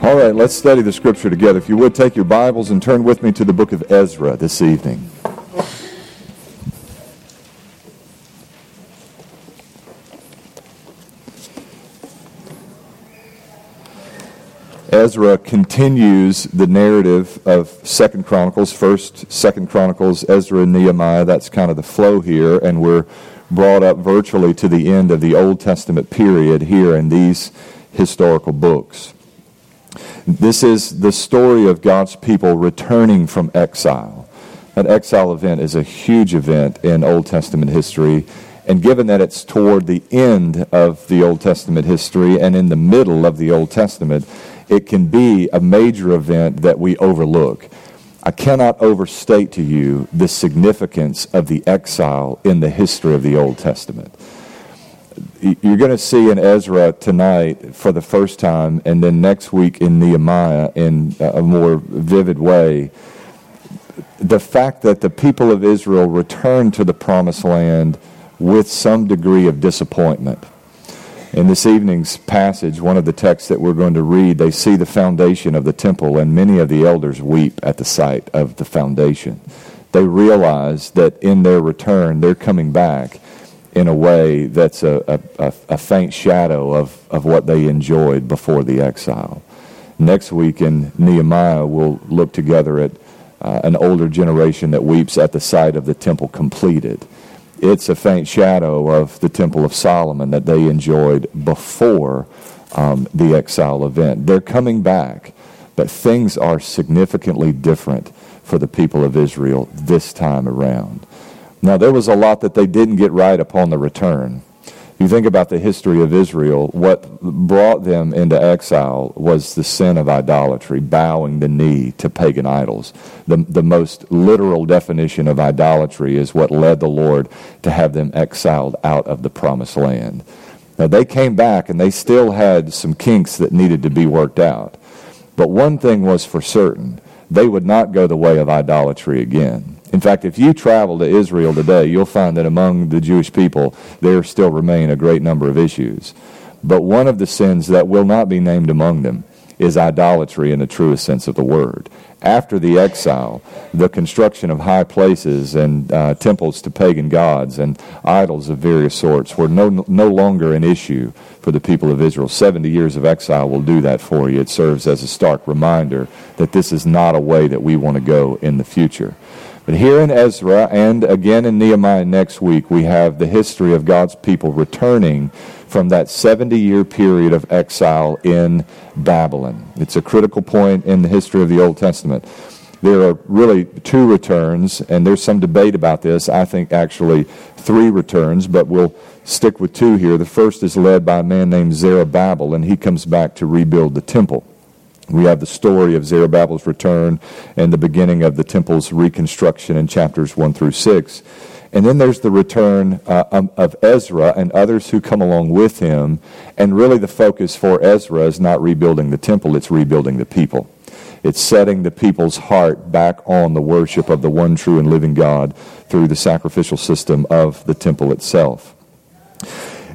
All right, let's study the scripture together. If you would, take your Bibles and turn with me to the book of Ezra this evening. Ezra continues the narrative of Second Chronicles, First, Second Chronicles, Ezra, and Nehemiah. That's kind of the flow here, and we're brought up virtually to the end of the Old Testament period here in these historical books. This is the story of God's people returning from exile. That exile event is a huge event in Old Testament history. And given that it's toward the end of the Old Testament history and in the middle of the Old Testament, it can be a major event that we overlook. I cannot overstate to you the significance of the exile in the history of the Old Testament you're going to see in Ezra tonight for the first time, and then next week in Nehemiah in a more vivid way, the fact that the people of Israel returned to the promised land with some degree of disappointment. In this evening's passage, one of the texts that we're going to read, they see the foundation of the temple, and many of the elders weep at the sight of the foundation. They realize that in their return, they're coming back in a way that's a, a, a, faint shadow of, of what they enjoyed before the exile. Next week in Nehemiah, we'll look together at uh, an older generation that weeps at the sight of the temple completed. It's a faint shadow of the Temple of Solomon that they enjoyed before um, the exile event. They're coming back, but things are significantly different for the people of Israel this time around. Now, there was a lot that they didn't get right upon the return. You think about the history of Israel, what brought them into exile was the sin of idolatry, bowing the knee to pagan idols. The, the most literal definition of idolatry is what led the Lord to have them exiled out of the promised land. Now, they came back and they still had some kinks that needed to be worked out. But one thing was for certain they would not go the way of idolatry again. In fact, if you travel to Israel today, you'll find that among the Jewish people, there still remain a great number of issues. But one of the sins that will not be named among them is idolatry in the truest sense of the word. After the exile, the construction of high places and uh, temples to pagan gods and idols of various sorts were no, no longer an issue for the people of Israel. 70 years of exile will do that for you. It serves as a stark reminder that this is not a way that we want to go in the future. But here in Ezra and again in Nehemiah next week, we have the history of God's people returning from that 70 year period of exile in Babylon. It's a critical point in the history of the Old Testament. There are really two returns, and there's some debate about this. I think actually three returns, but we'll stick with two here. The first is led by a man named Zerubbabel, and he comes back to rebuild the temple. We have the story of Zerubbabel's return and the beginning of the temple's reconstruction in chapters 1 through 6. And then there's the return uh, um, of Ezra and others who come along with him. And really, the focus for Ezra is not rebuilding the temple, it's rebuilding the people. It's setting the people's heart back on the worship of the one true and living God through the sacrificial system of the temple itself.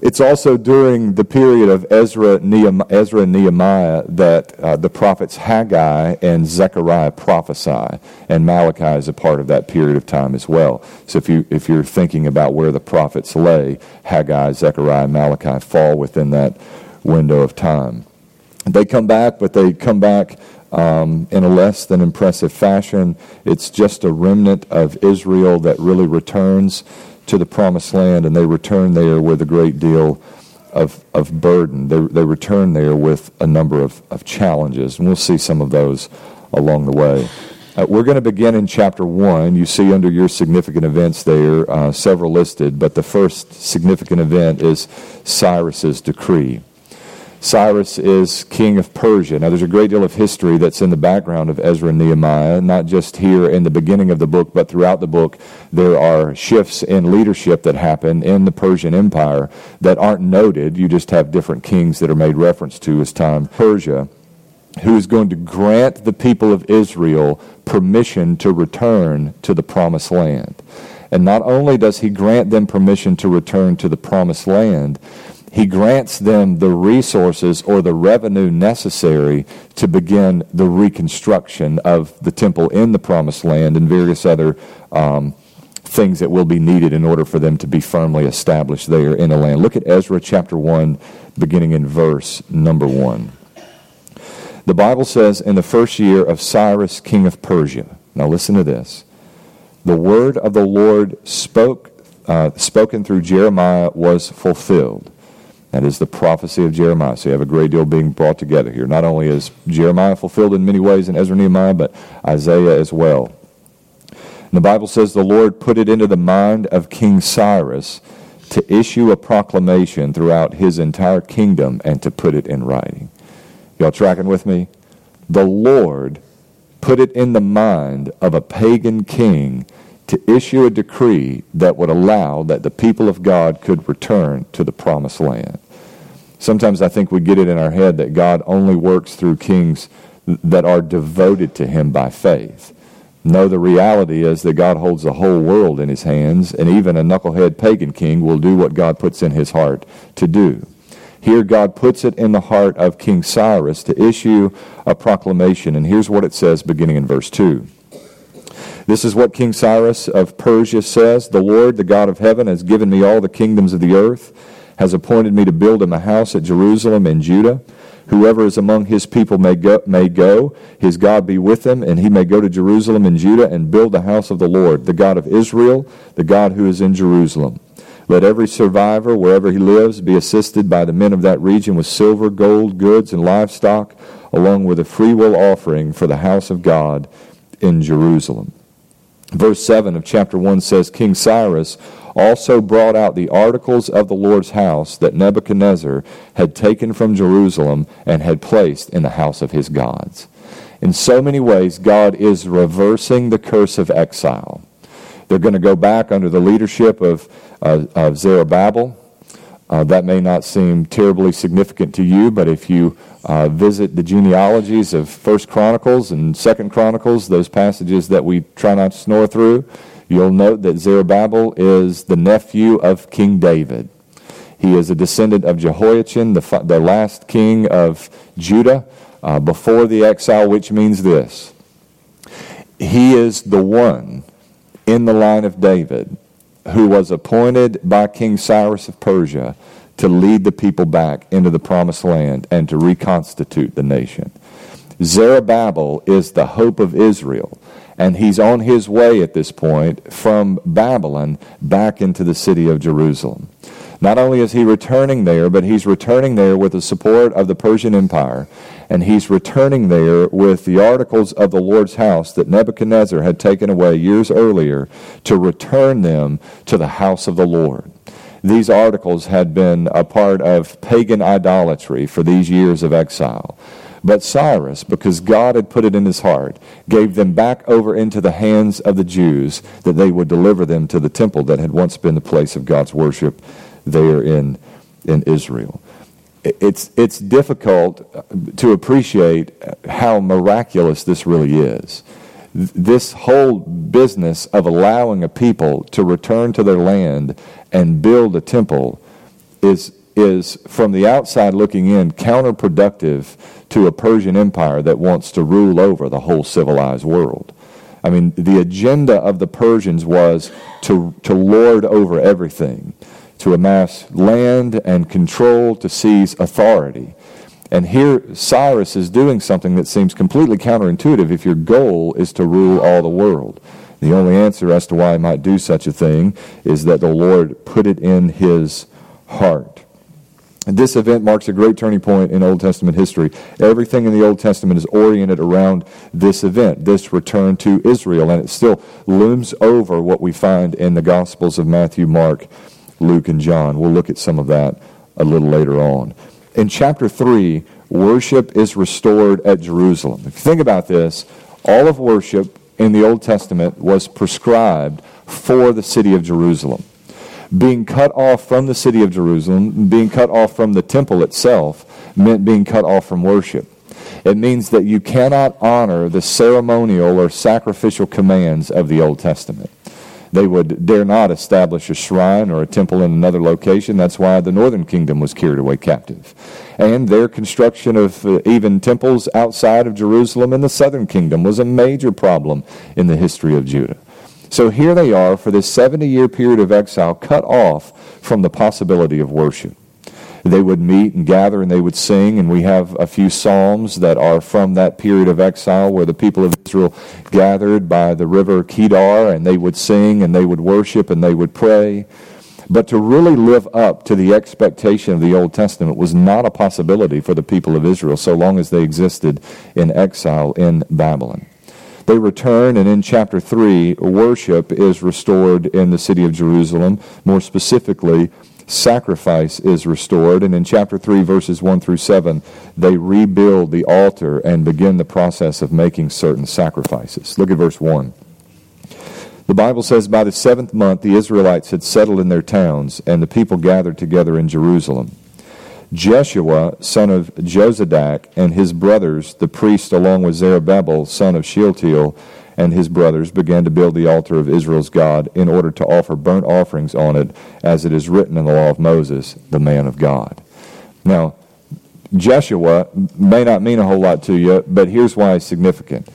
It's also during the period of Ezra, Nehemiah, Ezra and Nehemiah that uh, the prophets Haggai and Zechariah prophesy, and Malachi is a part of that period of time as well. So if, you, if you're thinking about where the prophets lay, Haggai, Zechariah, Malachi fall within that window of time. They come back, but they come back um, in a less than impressive fashion. It's just a remnant of Israel that really returns to the promised land and they return there with a great deal of, of burden. They, they return there with a number of, of challenges, and we'll see some of those along the way. Uh, we're going to begin in chapter 1. You see under your significant events there uh, several listed, but the first significant event is Cyrus's decree. Cyrus is king of Persia. Now, there's a great deal of history that's in the background of Ezra and Nehemiah, not just here in the beginning of the book, but throughout the book. There are shifts in leadership that happen in the Persian Empire that aren't noted. You just have different kings that are made reference to as time. Persia, who is going to grant the people of Israel permission to return to the promised land. And not only does he grant them permission to return to the promised land, he grants them the resources or the revenue necessary to begin the reconstruction of the temple in the promised land and various other um, things that will be needed in order for them to be firmly established there in the land. Look at Ezra chapter 1, beginning in verse number 1. The Bible says, In the first year of Cyrus, king of Persia. Now listen to this. The word of the Lord spoke, uh, spoken through Jeremiah was fulfilled. That is the prophecy of Jeremiah. So you have a great deal being brought together here. Not only is Jeremiah fulfilled in many ways in Ezra Nehemiah, but Isaiah as well. And the Bible says the Lord put it into the mind of King Cyrus to issue a proclamation throughout his entire kingdom and to put it in writing. Y'all tracking with me? The Lord put it in the mind of a pagan king to issue a decree that would allow that the people of God could return to the promised land. Sometimes I think we get it in our head that God only works through kings that are devoted to him by faith. No, the reality is that God holds the whole world in his hands, and even a knucklehead pagan king will do what God puts in his heart to do. Here, God puts it in the heart of King Cyrus to issue a proclamation, and here's what it says beginning in verse 2. This is what King Cyrus of Persia says The Lord, the God of heaven, has given me all the kingdoms of the earth, has appointed me to build him a house at Jerusalem in Judah. Whoever is among his people may go, may go, his God be with him, and he may go to Jerusalem and Judah and build the house of the Lord, the God of Israel, the God who is in Jerusalem. Let every survivor, wherever he lives, be assisted by the men of that region with silver, gold, goods, and livestock, along with a freewill offering for the house of God in Jerusalem. Verse 7 of chapter 1 says King Cyrus also brought out the articles of the Lord's house that Nebuchadnezzar had taken from Jerusalem and had placed in the house of his gods. In so many ways, God is reversing the curse of exile. They're going to go back under the leadership of, uh, of Zerubbabel. Uh, that may not seem terribly significant to you, but if you uh, visit the genealogies of First Chronicles and Second Chronicles, those passages that we try not to snore through, you'll note that Zerubbabel is the nephew of King David. He is a descendant of Jehoiachin, the, the last king of Judah uh, before the exile, which means this. He is the one in the line of David who was appointed by King Cyrus of Persia to lead the people back into the promised land and to reconstitute the nation. Zerubbabel is the hope of Israel, and he's on his way at this point from Babylon back into the city of Jerusalem. Not only is he returning there, but he's returning there with the support of the Persian Empire, and he's returning there with the articles of the Lord's house that Nebuchadnezzar had taken away years earlier to return them to the house of the Lord. These articles had been a part of pagan idolatry for these years of exile. But Cyrus, because God had put it in his heart, gave them back over into the hands of the Jews that they would deliver them to the temple that had once been the place of God's worship there in, in Israel. It's, it's difficult uh, to appreciate how miraculous this really is this whole business of allowing a people to return to their land and build a temple is, is from the outside looking in, counterproductive to a Persian empire that wants to rule over the whole civilized world. I mean, the agenda of the Persians was to, to lord over everything, to amass land and control, to seize authority. And here, Cyrus is doing something that seems completely counterintuitive if your goal is to rule all the world. The only answer as to why he might do such a thing is that the Lord put it in his heart. This event marks a great turning point in Old Testament history. Everything in the Old Testament is oriented around this event, this return to Israel, and it still looms over what we find in the Gospels of Matthew, Mark, Luke, and John. We'll look at some of that a little later on. In chapter 3, worship is restored at Jerusalem. If you think about this, all of worship in the Old Testament was prescribed for the city of Jerusalem. Being cut off from the city of Jerusalem, being cut off from the temple itself, meant being cut off from worship. It means that you cannot honor the ceremonial or sacrificial commands of the Old Testament. They would dare not establish a shrine or a temple in another location. That's why the northern kingdom was carried away captive. And their construction of uh, even temples outside of Jerusalem in the southern kingdom was a major problem in the history of Judah. So here they are for this 70 year period of exile, cut off from the possibility of worship they would meet and gather and they would sing. And we have a few psalms that are from that period of exile where the people of Israel gathered by the river Kedar and they would sing and they would worship and they would pray. But to really live up to the expectation of the Old Testament was not a possibility for the people of Israel so long as they existed in exile in Babylon. They return, and in chapter 3, worship is restored in the city of Jerusalem. More specifically, sacrifice is restored. And in chapter 3, verses 1 through 7, they rebuild the altar and begin the process of making certain sacrifices. Look at verse 1. The Bible says, By the seventh month the Israelites had settled in their towns, and the people gathered together in Jerusalem. Jeshua, son of Jozadak, and his brothers, the priest, along with Zerubbabel, son of Shealtiel, and his brothers began to build the altar of Israel's God in order to offer burnt offerings on it, as it is written in the law of Moses, the man of God. Now, Jeshua may not mean a whole lot to you, but here's why it's significant.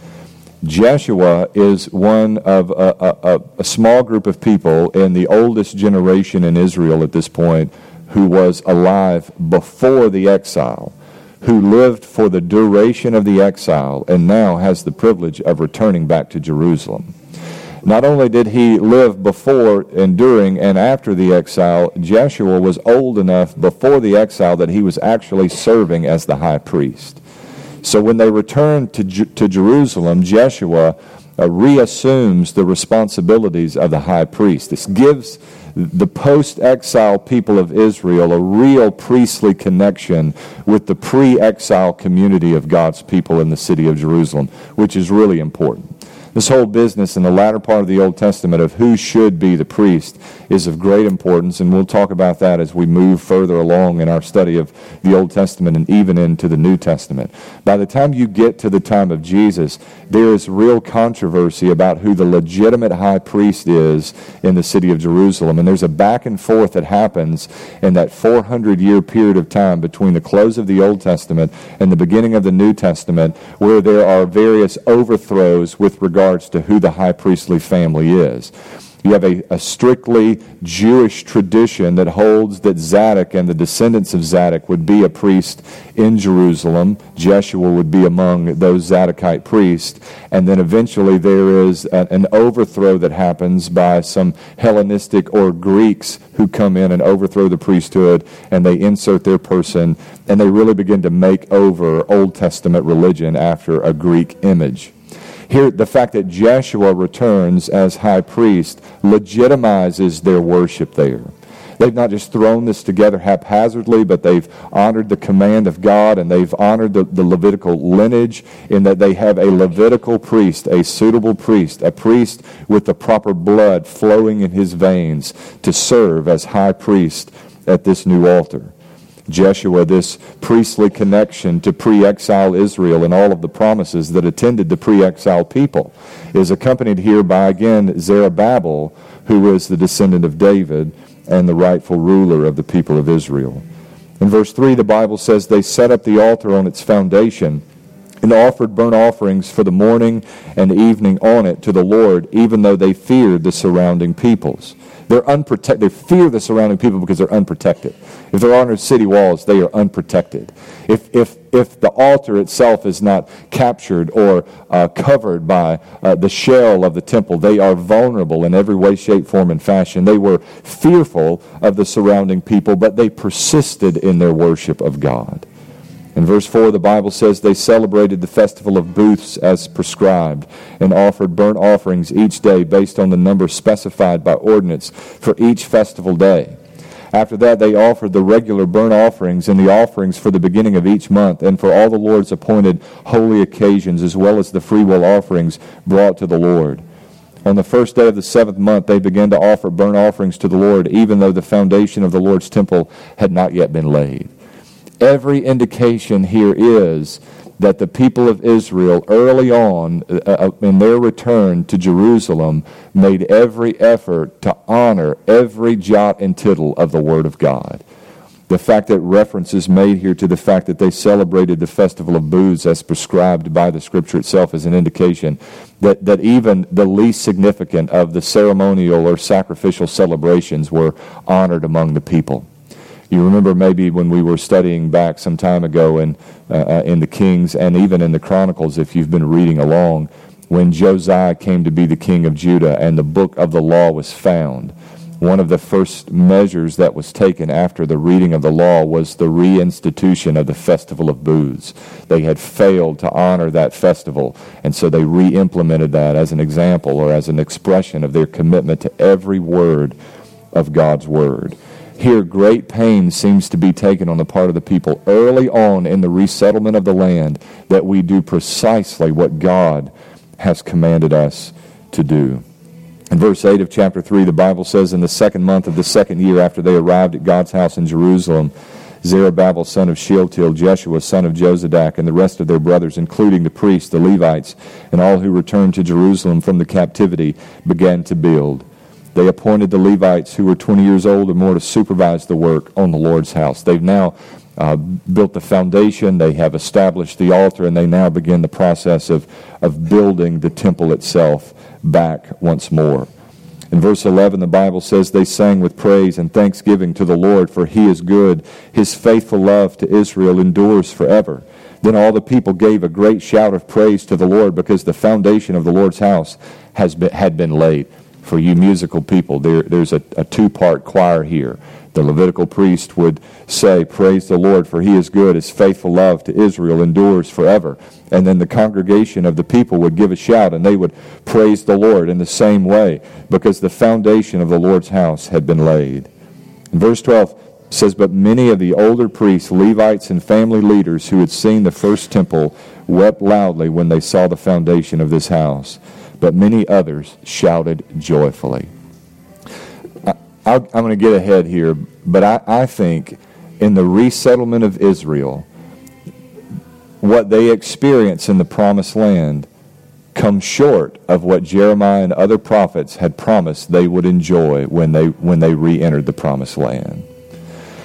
Jeshua is one of a, a, a, small group of people in the oldest generation in Israel at this point who was alive before the exile who lived for the duration of the exile and now has the privilege of returning back to Jerusalem. Not only did he live before and during and after the exile, Jeshua was old enough before the exile that he was actually serving as the high priest. So when they return to, to Jerusalem, Jeshua uh, reassumes the responsibilities of the high priest. This gives the post exile people of Israel a real priestly connection with the pre exile community of God's people in the city of Jerusalem, which is really important. This whole business in the latter part of the Old Testament of who should be the priest is of great importance, and we'll talk about that as we move further along in our study of the Old Testament and even into the New Testament. By the time you get to the time of Jesus, there is real controversy about who the legitimate high priest is in the city of Jerusalem, and there's a back and forth that happens in that 400 year period of time between the close of the Old Testament and the beginning of the New Testament, where there are various overthrows with regard regards to who the high priestly family is. You have a, a, strictly Jewish tradition that holds that Zadok and the descendants of Zadok would be a priest in Jerusalem. Jeshua would be among those Zadokite priests. And then eventually there is a, an overthrow that happens by some Hellenistic or Greeks who come in and overthrow the priesthood and they insert their person and they really begin to make over Old Testament religion after a Greek image. Here, the fact that Joshua returns as high priest legitimizes their worship there. They've not just thrown this together haphazardly, but they've honored the command of God and they've honored the, the Levitical lineage in that they have a Levitical priest, a suitable priest, a priest with the proper blood flowing in his veins to serve as high priest at this new altar. Jeshua this priestly connection to pre exile Israel and all of the promises that attended the pre exile people is accompanied here by, again, Zerubbabel, who was the descendant of David and the rightful ruler of the people of Israel. In verse 3, the Bible says, They set up the altar on its foundation and offered burnt offerings for the morning and evening on it to the Lord, even though they feared the surrounding peoples. They're unprotected. They fear the surrounding people because they're unprotected. If they're on city walls, they are unprotected. If, if, if the altar itself is not captured or uh, covered by uh, the shell of the temple, they are vulnerable in every way, shape, form, and fashion. They were fearful of the surrounding people, but they persisted in their worship of God. In verse 4, the Bible says they celebrated the festival of booths as prescribed and offered burnt offerings each day based on the number specified by ordinance for each festival day. After that, they offered the regular burnt offerings and the offerings for the beginning of each month and for all the Lord's appointed holy occasions, as well as the freewill offerings brought to the Lord. On the first day of the seventh month, they began to offer burnt offerings to the Lord, even though the foundation of the Lord's temple had not yet been laid every indication here is that the people of Israel early on uh, uh, in their return to Jerusalem made every effort to honor every jot and tittle of the Word of God. The fact that reference is made here to the fact that they celebrated the festival of booths as prescribed by the Scripture itself is an indication that, that even the least significant of the ceremonial or sacrificial celebrations were honored among the people. You remember maybe when we were studying back some time ago in, uh, uh, in the Kings and even in the Chronicles, if you've been reading along, when Josiah came to be the king of Judah and the book of the law was found. One of the first measures that was taken after the reading of the law was the reinstitution of the festival of booths. They had failed to honor that festival, and so they re implemented that as an example or as an expression of their commitment to every word of God's word. Here, great pain seems to be taken on the part of the people early on in the resettlement of the land that we do precisely what God has commanded us to do. In verse 8 of chapter 3, the Bible says, In the second month of the second year after they arrived at God's house in Jerusalem, Zerubbabel son of Shealtiel, Jeshua son of Jozadak, and the rest of their brothers, including the priests, the Levites, and all who returned to Jerusalem from the captivity, began to build. They appointed the Levites who were 20 years old or more to supervise the work on the Lord's house. They've now uh, built the foundation, they have established the altar, and they now begin the process of, of building the temple itself back once more. In verse 11, the Bible says, They sang with praise and thanksgiving to the Lord, for he is good. His faithful love to Israel endures forever. Then all the people gave a great shout of praise to the Lord because the foundation of the Lord's house has been, had been laid for you musical people, there, there's a, a two part choir here. The Levitical priest would say, Praise the Lord, for he is good. His faithful love to Israel endures forever. And then the congregation of the people would give a shout and they would praise the Lord in the same way because the foundation of the Lord's house had been laid. Verse 12 says, But many of the older priests, Levites, and family leaders who had seen the first temple wept loudly when they saw the foundation of this house but many others shouted joyfully. I, am going to get ahead here, but I, I think in the resettlement of Israel, what they experience in the promised land comes short of what Jeremiah and other prophets had promised they would enjoy when they, when they re entered the promised land.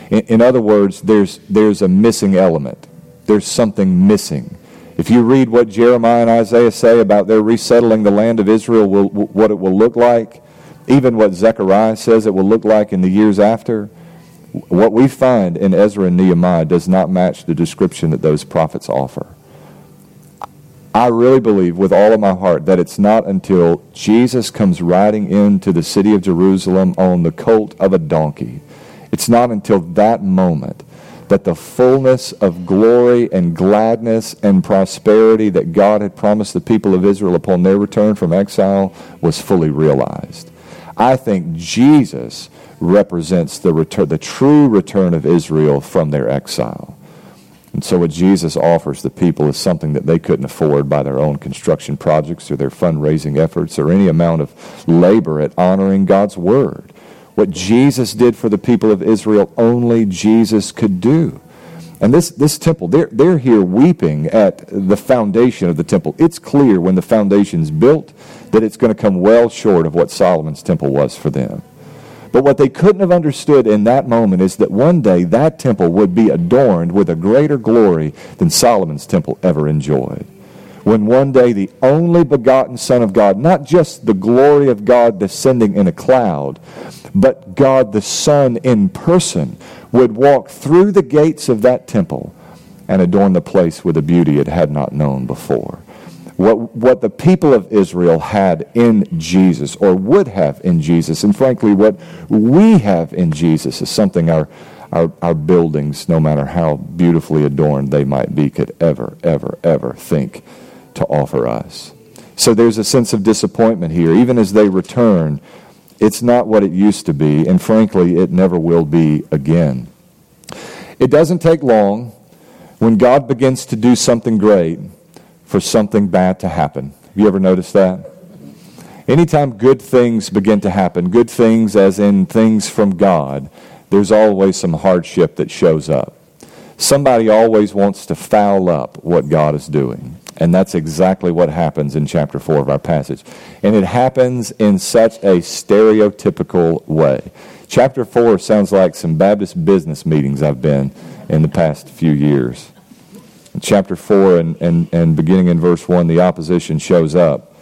In, in other words, there's, there's a missing element, there's something missing. If you read what Jeremiah and Isaiah say about their resettling the land of Israel, will, what it will look like, even what Zechariah says it will look like in the years after, what we find in Ezra and Nehemiah does not match the description that those prophets offer. I really believe with all of my heart that it's not until Jesus comes riding into the city of Jerusalem on the colt of a donkey, it's not until that moment that the fullness of glory and gladness and prosperity that God had promised the people of Israel upon their return from exile was fully realized. I think Jesus represents the, return, the true return of Israel from their exile. And so, what Jesus offers the people is something that they couldn't afford by their own construction projects or their fundraising efforts or any amount of labor at honoring God's Word. What Jesus did for the people of Israel, only Jesus could do. And this, this temple, they're, they're here weeping at the foundation of the temple. It's clear when the foundation's built that it's going to come well short of what Solomon's temple was for them. But what they couldn't have understood in that moment is that one day that temple would be adorned with a greater glory than Solomon's temple ever enjoyed when one day the only begotten Son of God, not just the glory of God descending in a cloud, but God the Son in person, would walk through the gates of that temple and adorn the place with a beauty it had not known before. What, what the people of Israel had in Jesus, or would have in Jesus, and frankly, what we have in Jesus, is something our, our, our buildings, no matter how beautifully adorned they might be, could ever, ever, ever think to offer us. So there's a sense of disappointment here. Even as they return, it's not what it used to be, and frankly, it never will be again. It doesn't take long when God begins to do something great for something bad to happen. Have you ever noticed that? Anytime good things begin to happen, good things as in things from God, there's always some hardship that shows up. somebody always wants to foul up what God is doing. And that's exactly what happens in chapter 4 of our passage. And it happens in such a stereotypical way. Chapter 4 sounds like some Baptist business meetings I've been in the past few years. Chapter 4 and, and, and beginning in verse 1, the opposition shows up.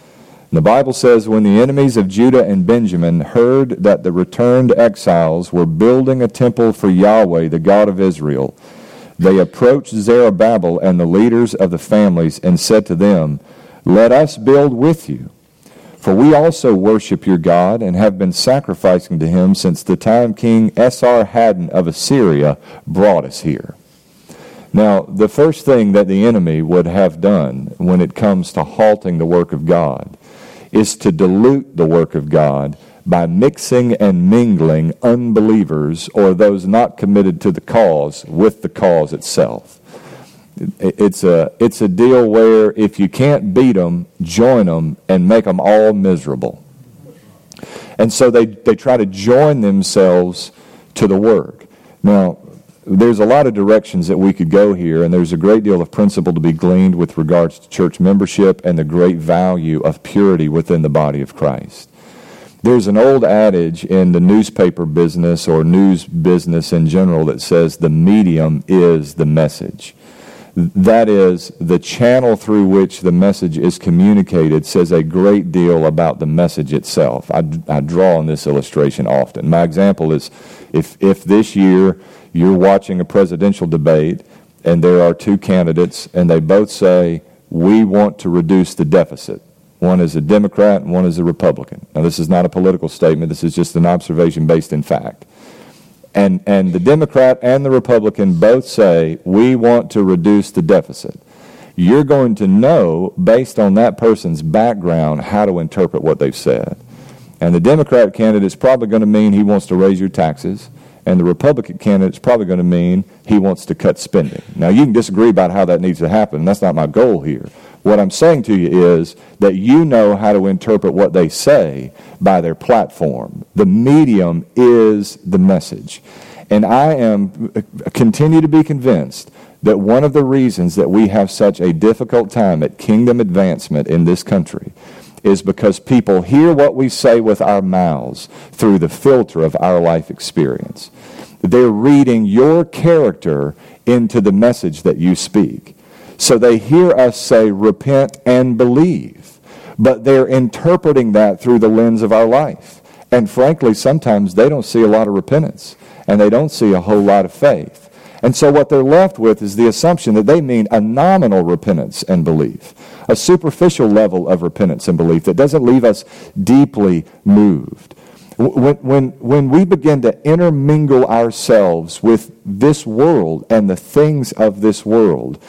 And the Bible says, When the enemies of Judah and Benjamin heard that the returned exiles were building a temple for Yahweh, the God of Israel, they approached Zerubbabel and the leaders of the families and said to them, Let us build with you. For we also worship your God and have been sacrificing to him since the time King Esarhaddon of Assyria brought us here. Now, the first thing that the enemy would have done when it comes to halting the work of God is to dilute the work of God by mixing and mingling unbelievers or those not committed to the cause with the cause itself. It's a, it's a deal where if you can't beat them, join them and make them all miserable. And so they, they try to join themselves to the work. Now, there's a lot of directions that we could go here, and there's a great deal of principle to be gleaned with regards to church membership and the great value of purity within the body of Christ. There's an old adage in the newspaper business or news business in general that says the medium is the message. That is, the channel through which the message is communicated says a great deal about the message itself. I, I draw on this illustration often. My example is if, if this year you're watching a presidential debate and there are two candidates and they both say, We want to reduce the deficit one is a Democrat and one is a Republican. Now, this is not a political statement. This is just an observation based in fact. And, and the Democrat and the Republican both say, we want to reduce the deficit. You're going to know, based on that person's background, how to interpret what they've said. And the Democrat candidate is probably going to mean he wants to raise your taxes, and the Republican candidate is probably going to mean he wants to cut spending. Now, you can disagree about how that needs to happen. That's not my goal here. What I'm saying to you is that you know how to interpret what they say by their platform. The medium is the message. And I am uh, continue to be convinced that one of the reasons that we have such a difficult time at kingdom advancement in this country is because people hear what we say with our mouths through the filter of our life experience. They're reading your character into the message that you speak. So they hear us say, repent and believe. But they're interpreting that through the lens of our life. And frankly, sometimes they don't see a lot of repentance and they don't see a whole lot of faith. And so what they're left with is the assumption that they mean a nominal repentance and belief, a superficial level of repentance and belief that doesn't leave us deeply moved. When, when, when we begin to intermingle ourselves with this world and the things of this world,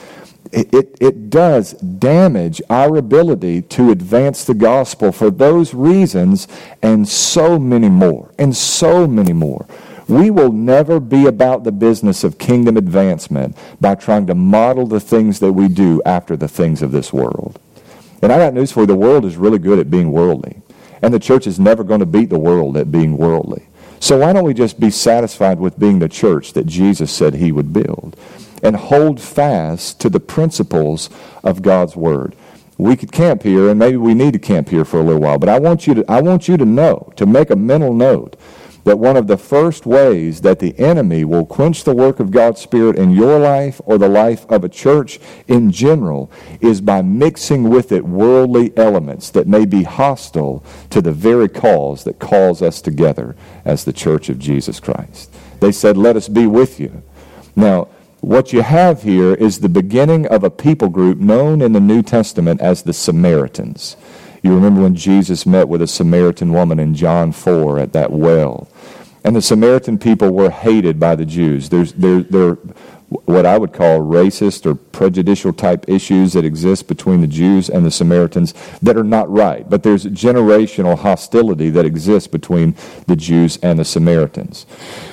it, it does damage our ability to advance the gospel for those reasons and so many more, and so many more. We will never be about the business of kingdom advancement by trying to model the things that we do after the things of this world. And I got news for you the world is really good at being worldly. And the church is never going to beat the world at being worldly. So why don't we just be satisfied with being the church that Jesus said he would build? And hold fast to the principles of God's Word. We could camp here, and maybe we need to camp here for a little while, but I want you to, I want you to know, to make a mental note, that one of the first ways that the enemy will quench the work of God's Spirit in your life or the life of a church in general is by mixing with it worldly elements that may be hostile to the very cause that calls us together as the church of Jesus Christ. They said, Let us be with you. Now, what you have here is the beginning of a people group known in the New Testament as the Samaritans. You remember when Jesus met with a Samaritan woman in John 4 at that well. And the Samaritan people were hated by the Jews. There's, there, there, what I would call racist or prejudicial type issues that exist between the Jews and the Samaritans that are not right. But there's generational hostility that exists between the Jews and the Samaritans.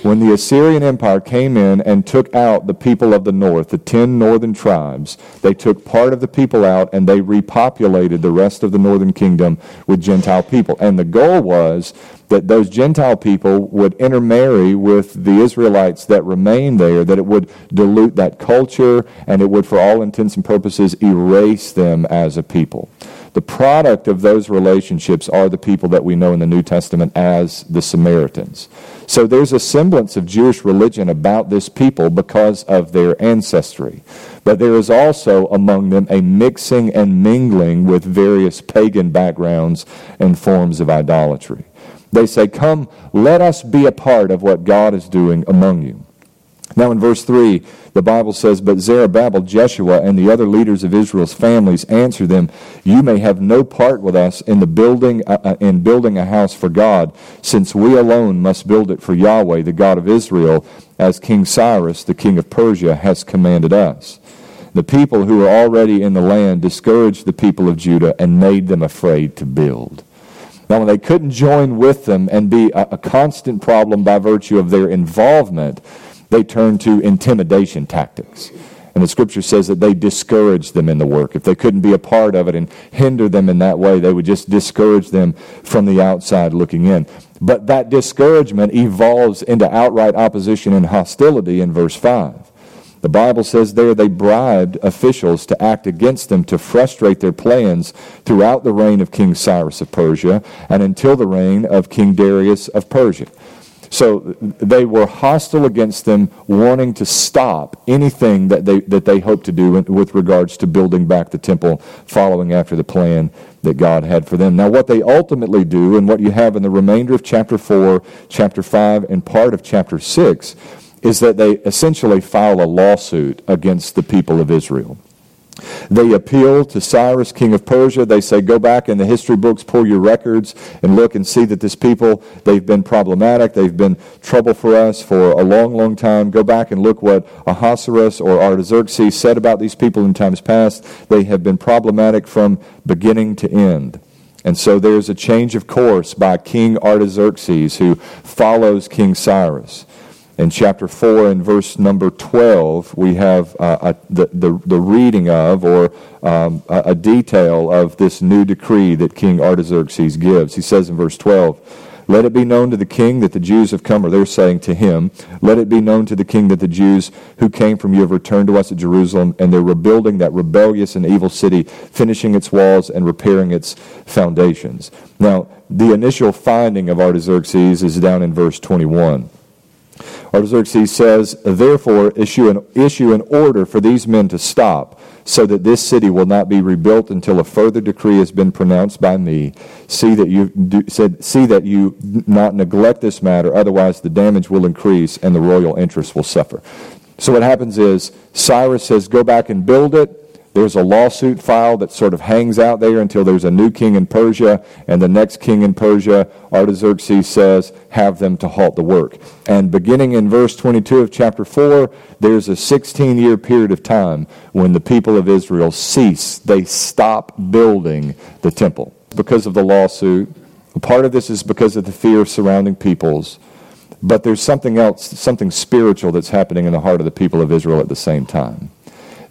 When the Assyrian Empire came in and took out the people of the north, the ten northern tribes, they took part of the people out and they repopulated the rest of the northern kingdom with Gentile people. And the goal was that those Gentile people would intermarry with the Israelites that remained there, that it would dilute that culture, and it would, for all intents and purposes, erase them as a people. The product of those relationships are the people that we know in the New Testament as the Samaritans. So there's a semblance of Jewish religion about this people because of their ancestry. But there is also among them a mixing and mingling with various pagan backgrounds and forms of idolatry. They say, Come, let us be a part of what God is doing among you. Now, in verse 3, the Bible says, But Zerubbabel, Jeshua, and the other leaders of Israel's families answer them, You may have no part with us in, the building, uh, uh, in building a house for God, since we alone must build it for Yahweh, the God of Israel, as King Cyrus, the king of Persia, has commanded us. The people who were already in the land discouraged the people of Judah and made them afraid to build. Now, when they couldn't join with them and be a, a constant problem by virtue of their involvement, they turned to intimidation tactics. And the scripture says that they discouraged them in the work. If they couldn't be a part of it and hinder them in that way, they would just discourage them from the outside looking in. But that discouragement evolves into outright opposition and hostility in verse 5. The Bible says there they bribed officials to act against them to frustrate their plans throughout the reign of King Cyrus of Persia and until the reign of King Darius of Persia. So they were hostile against them, wanting to stop anything that they, that they hoped to do with regards to building back the temple, following after the plan that God had for them. Now, what they ultimately do, and what you have in the remainder of chapter 4, chapter 5, and part of chapter 6, is that they essentially file a lawsuit against the people of Israel. They appeal to Cyrus, king of Persia. They say, go back in the history books, pull your records, and look and see that this people, they've been problematic. They've been trouble for us for a long, long time. Go back and look what Ahasuerus or Artaxerxes said about these people in times past. They have been problematic from beginning to end. And so there's a change of course by King Artaxerxes who follows King Cyrus. In chapter 4 and verse number 12, we have uh, a, the, the, the, reading of or um, a, a detail of this new decree that King Artaxerxes gives. He says in verse 12, let it be known to the king that the Jews have come, or they're saying to him, let it be known to the king that the Jews who came from you have returned to us at Jerusalem, and they're rebuilding that rebellious and evil city, finishing its walls and repairing its foundations. Now, the initial finding of Artaxerxes is down in verse 21. Artaxerxes says, Therefore, issue an, issue an order for these men to stop, so that this city will not be rebuilt until a further decree has been pronounced by me. See that you do, said, see that you not neglect this matter, otherwise the damage will increase and the royal interest will suffer. So what happens is Cyrus says, Go back and build it. There's a lawsuit file that sort of hangs out there until there's a new king in Persia, and the next king in Persia, Artaxerxes says, have them to halt the work. And beginning in verse 22 of chapter 4, there's a 16 year period of time when the people of Israel cease, they stop building the temple because of the lawsuit. Part of this is because of the fear of surrounding peoples. But there's something else, something spiritual that's happening in the heart of the people of Israel at the same time.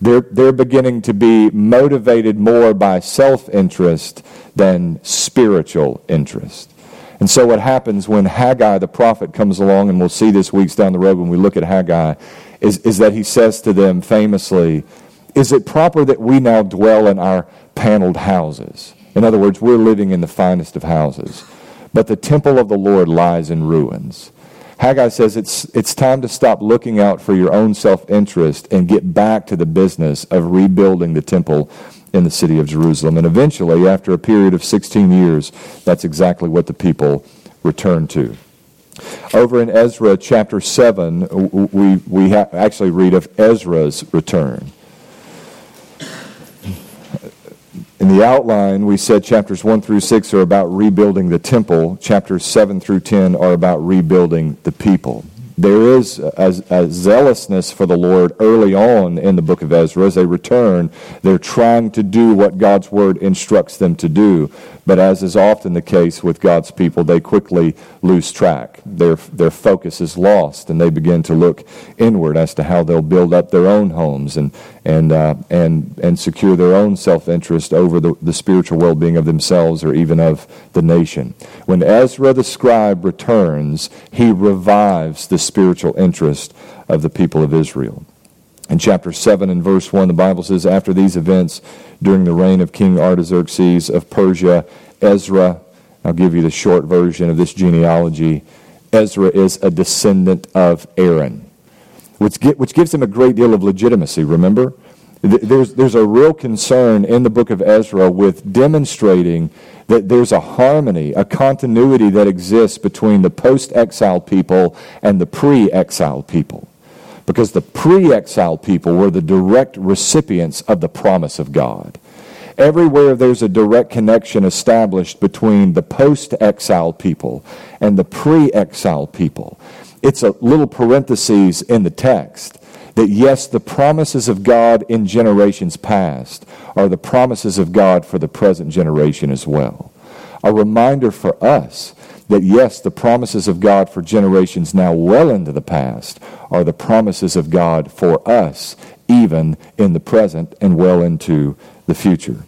They're, they're beginning to be motivated more by self interest than spiritual interest. And so, what happens when Haggai the prophet comes along, and we'll see this weeks down the road when we look at Haggai, is, is that he says to them famously, Is it proper that we now dwell in our paneled houses? In other words, we're living in the finest of houses. But the temple of the Lord lies in ruins. Haggai says it's, it's time to stop looking out for your own self interest and get back to the business of rebuilding the temple in the city of Jerusalem. And eventually, after a period of 16 years, that's exactly what the people returned to. Over in Ezra chapter 7, we, we ha- actually read of Ezra's return. In the outline, we said chapters 1 through 6 are about rebuilding the temple. Chapters 7 through 10 are about rebuilding the people. There is a, a, zealousness for the Lord early on in the book of Ezra. As they return, they're trying to do what God's word instructs them to do. But as is often the case with God's people, they quickly lose track. Their, their focus is lost, and they begin to look inward as to how they'll build up their own homes and, and, uh, and, and secure their own self interest over the, the spiritual well being of themselves or even of the nation. When Ezra the scribe returns, he revives the spiritual interest of the people of Israel. In chapter 7 and verse 1, the Bible says, After these events, during the reign of King Artaxerxes of Persia, Ezra, I'll give you the short version of this genealogy, Ezra is a descendant of Aaron, which, which gives him a great deal of legitimacy, remember? There's, there's a real concern in the book of Ezra with demonstrating that there's a harmony, a continuity that exists between the post exile people and the pre exile people because the pre exile people were the direct recipients of the promise of God. Everywhere there's a direct connection established between the post exile people and the pre exile people. It's a little parenthesis in the text that yes, the promises of God in generations past are the promises of God for the present generation as well. A reminder for us that yes, the promises of God for generations now well into the past are the promises of God for us, even in the present and well into the future.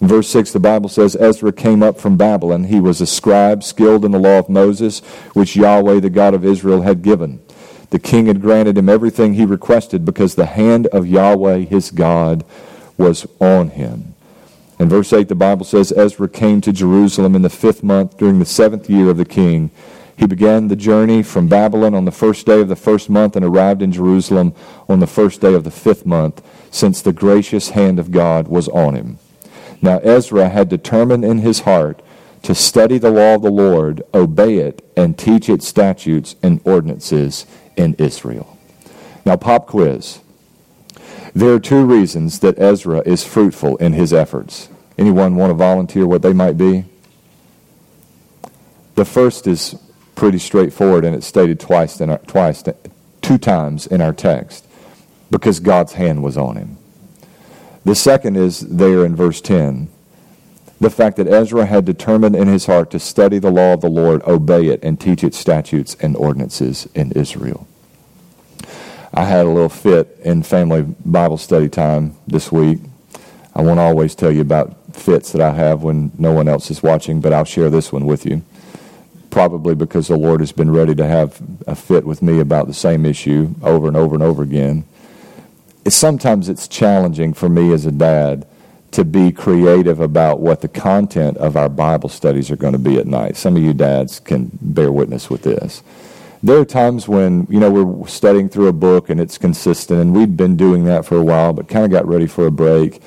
In verse 6, the Bible says, Ezra came up from Babylon. He was a scribe skilled in the law of Moses, which Yahweh, the God of Israel, had given. The king had granted him everything he requested because the hand of Yahweh, his God, was on him. In verse 8, the Bible says Ezra came to Jerusalem in the fifth month during the seventh year of the king. He began the journey from Babylon on the first day of the first month and arrived in Jerusalem on the first day of the fifth month, since the gracious hand of God was on him. Now Ezra had determined in his heart to study the law of the Lord, obey it, and teach its statutes and ordinances in Israel. Now, pop quiz. There are two reasons that Ezra is fruitful in his efforts. Anyone want to volunteer what they might be? The first is pretty straightforward, and it's stated twice, in our, twice, two times in our text, because God's hand was on him. The second is there in verse 10 the fact that Ezra had determined in his heart to study the law of the Lord, obey it, and teach its statutes and ordinances in Israel. I had a little fit in family Bible study time this week. I won't always tell you about fits that I have when no one else is watching, but I'll share this one with you. Probably because the Lord has been ready to have a fit with me about the same issue over and over and over again. Sometimes it's challenging for me as a dad to be creative about what the content of our Bible studies are going to be at night. Some of you dads can bear witness with this there are times when you know we're studying through a book and it's consistent and we'd been doing that for a while but kind of got ready for a break.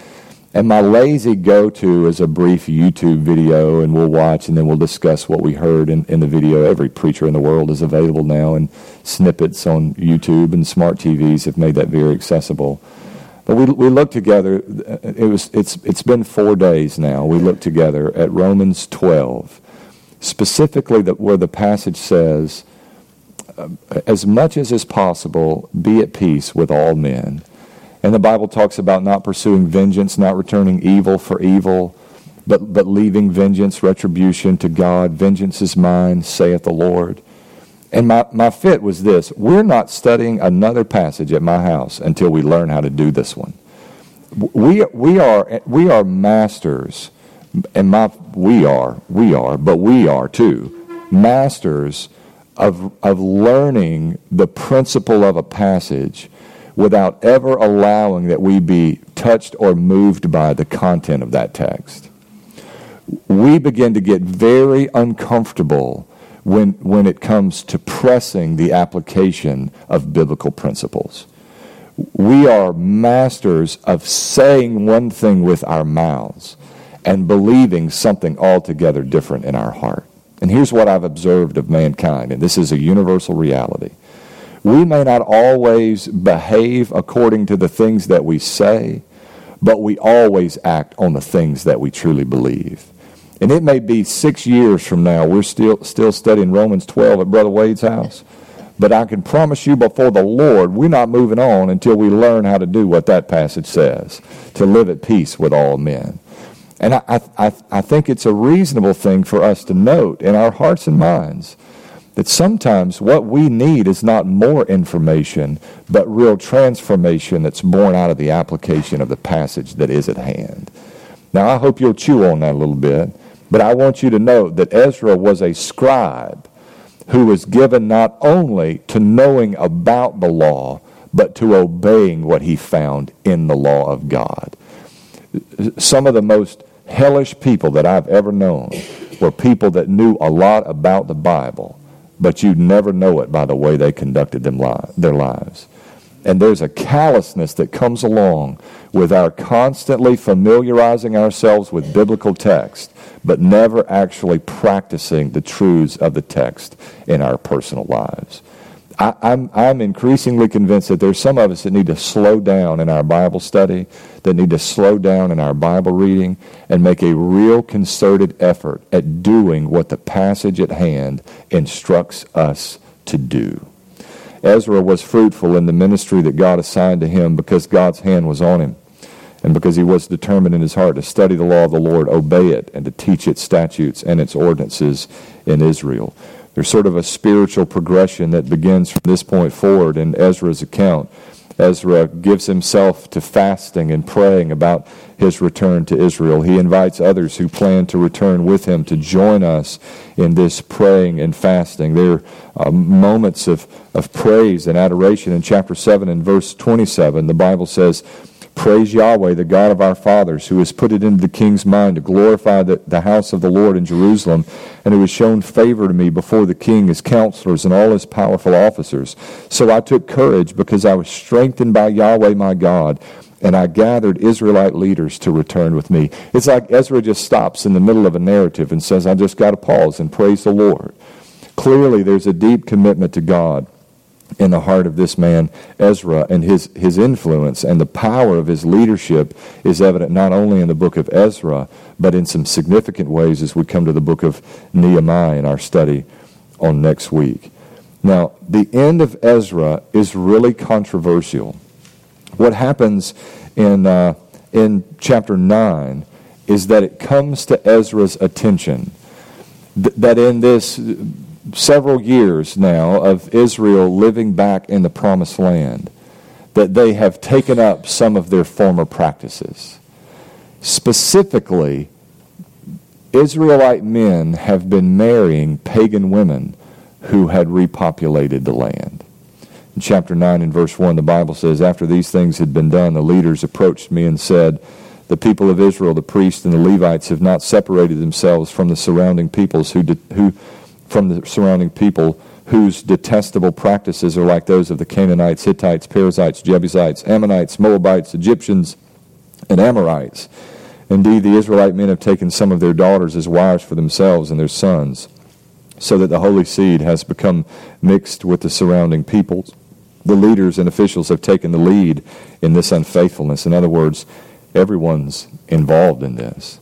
And my lazy go-to is a brief youtube video and we'll watch and then we'll discuss what we heard in, in the video. Every preacher in the world is available now and snippets on youtube and smart tvs have made that very accessible. But we, we looked together uh, it was it's it's been four days now. We looked together at romans 12 specifically that where the passage says Uh, as much as is possible, be at peace with all men. And the Bible talks about not pursuing vengeance, not returning evil for evil, but, but leaving vengeance, retribution to God. Vengeance is mine, saith the Lord. And my, my fit was this we're not studying another passage at my house until we learn how to do this one. We, we, are, we are masters, and my, we are, we are, but we are too, masters of, of learning the principle of a passage without ever allowing that we be touched or moved by the content of that text. We begin to get very uncomfortable when, when it comes to pressing the application of biblical principles. We are masters of saying one thing with our mouths and believing something altogether different in our heart. And here's what I've observed of mankind, and this is a universal reality. We may not always behave according to the things that we say, but we always act on the things that we truly believe. And it may be six years from now, we're still, still studying Romans 12 at Brother Wade's house. But I can promise you before the Lord, we're not moving on until we learn how to do what that passage says to live at peace with all men. And I, I, I think it's a reasonable thing for us to note in our hearts and minds that sometimes what we need is not more information, but real transformation that's born out of the application of the passage that is at hand. Now, I hope you'll chew on that a little bit, but I want you to note that Ezra was a scribe who was given not only to knowing about the law, but to obeying what he found in the law of God. Some of the most hellish people that I've ever known were people that knew a lot about the Bible, but you'd never know it by the way they conducted them li- their lives. And there's a callousness that comes along with our constantly familiarizing ourselves with biblical text, but never actually practicing the truths of the text in our personal lives. I, am I'm, I'm increasingly convinced that there's some of us that need to slow down in our Bible study, that need to slow down in our Bible reading, and make a real concerted effort at doing what the passage at hand instructs us to do. Ezra was fruitful in the ministry that God assigned to him because God's hand was on him and because he was determined in his heart to study the law of the Lord, obey it, and to teach its statutes and its ordinances in Israel. There's sort of a spiritual progression that begins from this point forward in Ezra's account. Ezra gives himself to fasting and praying about his return to Israel. He invites others who plan to return with him to join us in this praying and fasting. There are uh, moments of, of praise and adoration in chapter 7 and verse 27. The Bible says, Praise Yahweh, the God of our fathers, who has put it into the king's mind to glorify the, the house of the Lord in Jerusalem, and who has shown favor to me before the king, his counselors, and all his powerful officers. So I took courage because I was strengthened by Yahweh my God, and I gathered Israelite leaders to return with me. It's like Ezra just stops in the middle of a narrative and says, I just got to pause and praise the Lord. Clearly, there's a deep commitment to God in the heart of this man, Ezra, and his, his influence and the power of his leadership is evident not only in the book of Ezra, but in some significant ways as we come to the book of Nehemiah in our study on next week. Now, the end of Ezra is really controversial. What happens in, uh, in chapter 9 is that it comes to Ezra's attention th- that in this several years now of Israel living back in the promised land that they have taken up some of their former practices. Specifically, Israelite men have been marrying pagan women who had repopulated the land. In chapter 9 and verse 1, the Bible says, After these things had been done, the leaders approached me and said, The people of Israel, the priests and the Levites, have not separated themselves from the surrounding peoples who, who from the surrounding people whose detestable practices are like those of the Canaanites, Hittites, Perizzites, Jebusites, Ammonites, Moabites, Egyptians, and Amorites. Indeed, the Israelite men have taken some of their daughters as wives for themselves and their sons, so that the holy seed has become mixed with the surrounding peoples. The leaders and officials have taken the lead in this unfaithfulness. In other words, everyone's involved in this.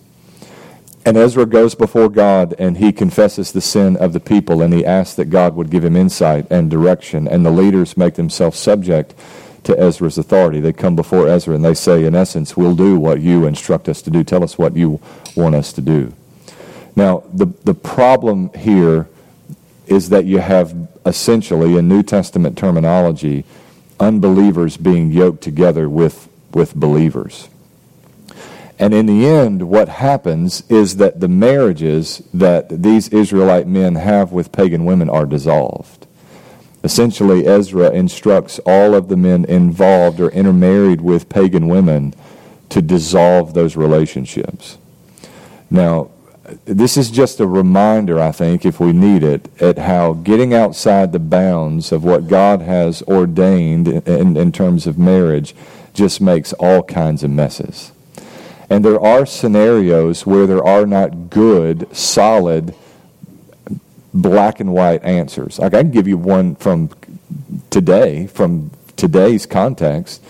And Ezra goes before God and he confesses the sin of the people and he asks that God would give him insight and direction. And the leaders make themselves subject to Ezra's authority. They come before Ezra and they say, in essence, we'll do what you instruct us to do. Tell us what you want us to do. Now, the, the problem here is that you have essentially, in New Testament terminology, unbelievers being yoked together with, with believers. And in the end, what happens is that the marriages that these Israelite men have with pagan women are dissolved. Essentially, Ezra instructs all of the men involved or intermarried with pagan women to dissolve those relationships. Now, this is just a reminder, I think, if we need it, at how getting outside the bounds of what God has ordained in, in terms of marriage just makes all kinds of messes. And there are scenarios where there are not good, solid, black and white answers. Like I can give you one from today, from today's context.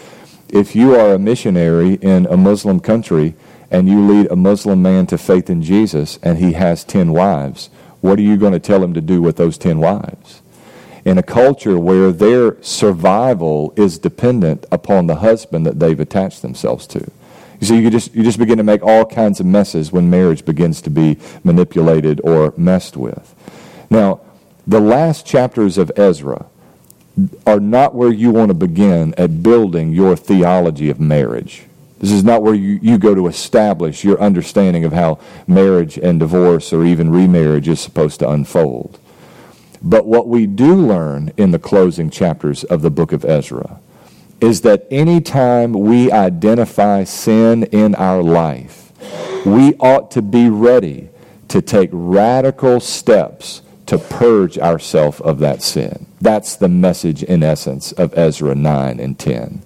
If you are a missionary in a Muslim country and you lead a Muslim man to faith in Jesus and he has 10 wives, what are you going to tell him to do with those 10 wives? In a culture where their survival is dependent upon the husband that they've attached themselves to. You see, you just, you just begin to make all kinds of messes when marriage begins to be manipulated or messed with. Now, the last chapters of Ezra are not where you want to begin at building your theology of marriage. This is not where you, you go to establish your understanding of how marriage and divorce or even remarriage is supposed to unfold. But what we do learn in the closing chapters of the book of Ezra is that anytime we identify sin in our life, we ought to be ready to take radical steps to purge ourselves of that sin. That's the message, in essence, of Ezra 9 and 10.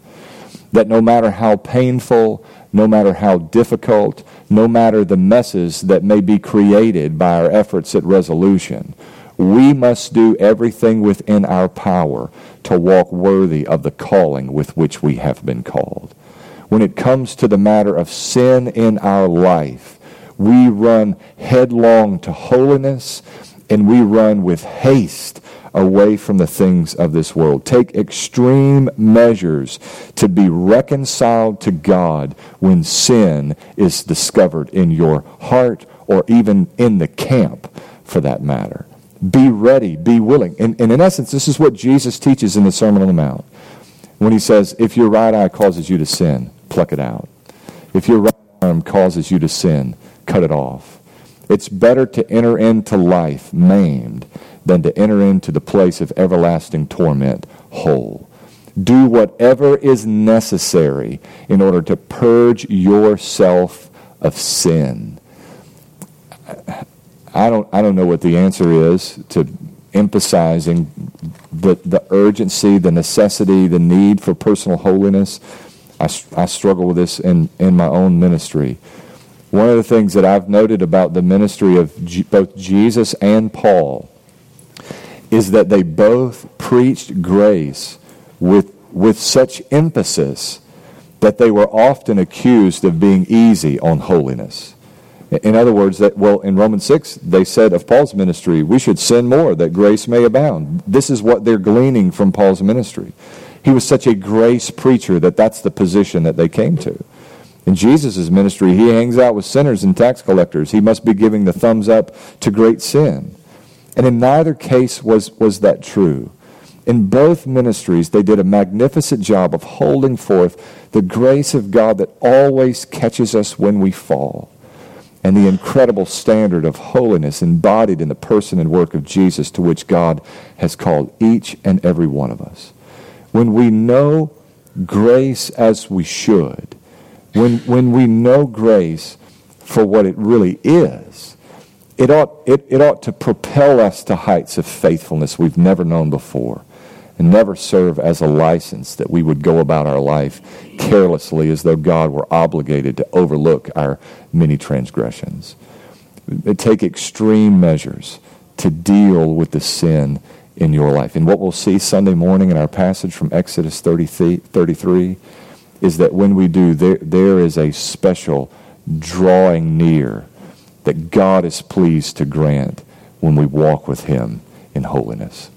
That no matter how painful, no matter how difficult, no matter the messes that may be created by our efforts at resolution, we must do everything within our power to walk worthy of the calling with which we have been called. When it comes to the matter of sin in our life, we run headlong to holiness and we run with haste away from the things of this world. Take extreme measures to be reconciled to God when sin is discovered in your heart or even in the camp for that matter. Be ready, be willing. And, and in essence, this is what Jesus teaches in the Sermon on the Mount. When he says, if your right eye causes you to sin, pluck it out. If your right arm causes you to sin, cut it off. It's better to enter into life maimed than to enter into the place of everlasting torment whole. Do whatever is necessary in order to purge yourself of sin. I don't, I don't know what the answer is to emphasizing the, the urgency, the necessity, the need for personal holiness. I, I struggle with this in, in my own ministry. One of the things that I've noted about the ministry of G, both Jesus and Paul is that they both preached grace with, with such emphasis that they were often accused of being easy on holiness. In other words, that well, in Romans 6, they said of Paul's ministry, we should sin more that grace may abound. This is what they're gleaning from Paul's ministry. He was such a grace preacher that that's the position that they came to. In Jesus' ministry, he hangs out with sinners and tax collectors. He must be giving the thumbs up to great sin. And in neither case was, was that true. In both ministries, they did a magnificent job of holding forth the grace of God that always catches us when we fall and the incredible standard of holiness embodied in the person and work of Jesus to which God has called each and every one of us. When we know grace as we should, when, when we know grace for what it really is, it ought, it, it ought to propel us to heights of faithfulness we've never known before and never serve as a license that we would go about our life carelessly as though God were obligated to overlook our many transgressions. Take extreme measures to deal with the sin in your life. And what we'll see Sunday morning in our passage from Exodus 33 is that when we do, there, there is a special drawing near that God is pleased to grant when we walk with Him in holiness.